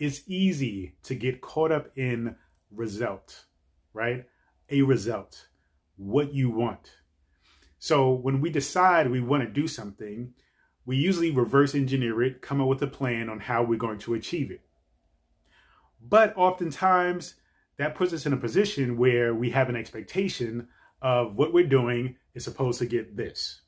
it's easy to get caught up in result, right? A result, what you want. So when we decide we want to do something, we usually reverse engineer it, come up with a plan on how we're going to achieve it. But oftentimes, that puts us in a position where we have an expectation of what we're doing is supposed to get this.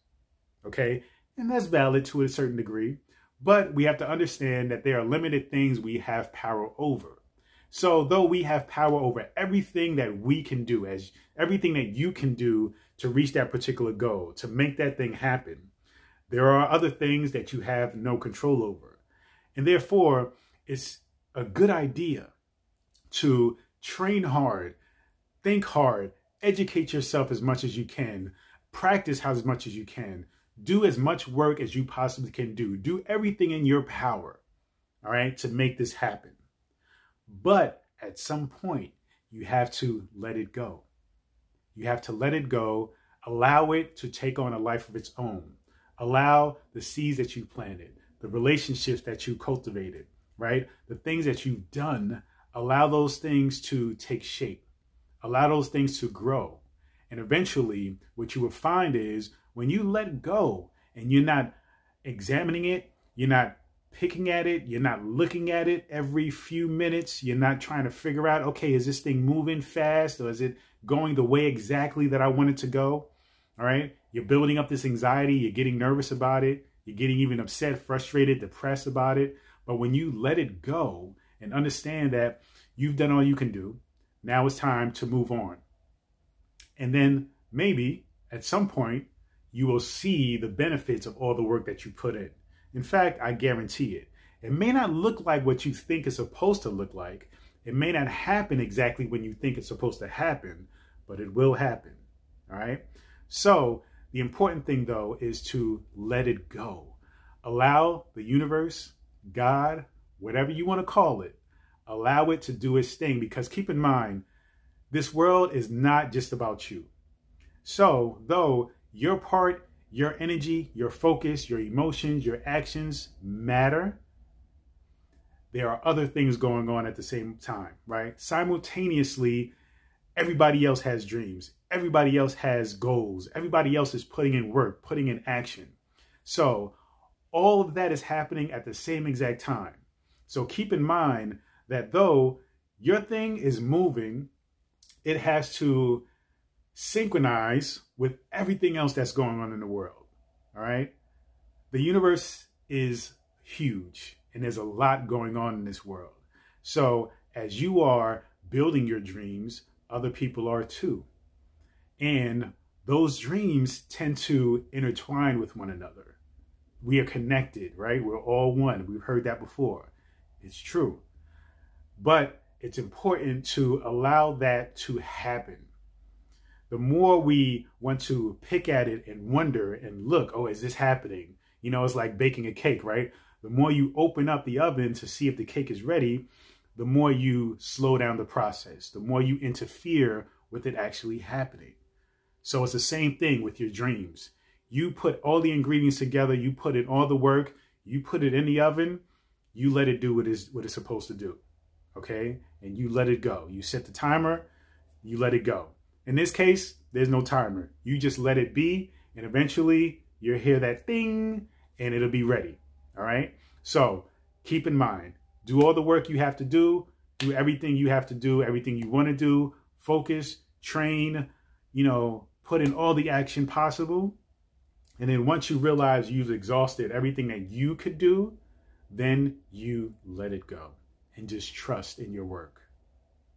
Okay? And that's valid to a certain degree. But we have to understand that there are limited things we have power over. So, though we have power over everything that we can do, as everything that you can do to reach that particular goal, to make that thing happen, there are other things that you have no control over. And therefore, it's a good idea to train hard, think hard, educate yourself as much as you can, practice as much as you can, do as much work as you possibly can do, do everything in your power, all right, to make this happen. But at some point, you have to let it go. You have to let it go, allow it to take on a life of its own. Allow the seeds that you planted, the relationships that you cultivated, right? The things that you've done, allow those things to take shape. Allow those things to grow. And eventually, what you will find is when you let go and you're not examining it, you're not picking at it, you're not looking at it every few minutes, you're not trying to figure out, okay, is this thing moving fast or is it going the way exactly that I want it to go? All right. You're building up this anxiety, you're getting nervous about it, you're getting even upset, frustrated, depressed about it. But when you let it go and understand that you've done all you can do, now it's time to move on. And then maybe at some point, you will see the benefits of all the work that you put in. In fact, I guarantee it. It may not look like what you think it's supposed to look like. It may not happen exactly when you think it's supposed to happen, but it will happen. All right. So, the important thing though is to let it go. Allow the universe, God, whatever you want to call it, allow it to do its thing because keep in mind, this world is not just about you. So, though your part, your energy, your focus, your emotions, your actions matter. There are other things going on at the same time, right? Simultaneously, everybody else has dreams. Everybody else has goals. Everybody else is putting in work, putting in action. So, all of that is happening at the same exact time. So, keep in mind that though your thing is moving, it has to synchronize with everything else that's going on in the world. All right. The universe is huge and there's a lot going on in this world. So as you are building your dreams, other people are too. And those dreams tend to intertwine with one another. We are connected, right? We're all one. We've heard that before. It's true. But it's important to allow that to happen the more we want to pick at it and wonder and look, oh, is this happening? You know, it's like baking a cake, right? The more you open up the oven to see if the cake is ready, the more you slow down the process, the more you interfere with it actually happening. So it's the same thing with your dreams. You put all the ingredients together, you put in all the work, you put it in the oven, you let it do what is what it's supposed to do. Okay? And you let it go. You set the timer, you let it go. In this case, there's no timer. You just let it be, and eventually you'll hear that thing and it'll be ready. All right. So keep in mind, do all the work you have to do, do everything you have to do, everything you want to do, focus, train, you know, put in all the action possible. And then once you realize you've exhausted everything that you could do, then you let it go and just trust in your work.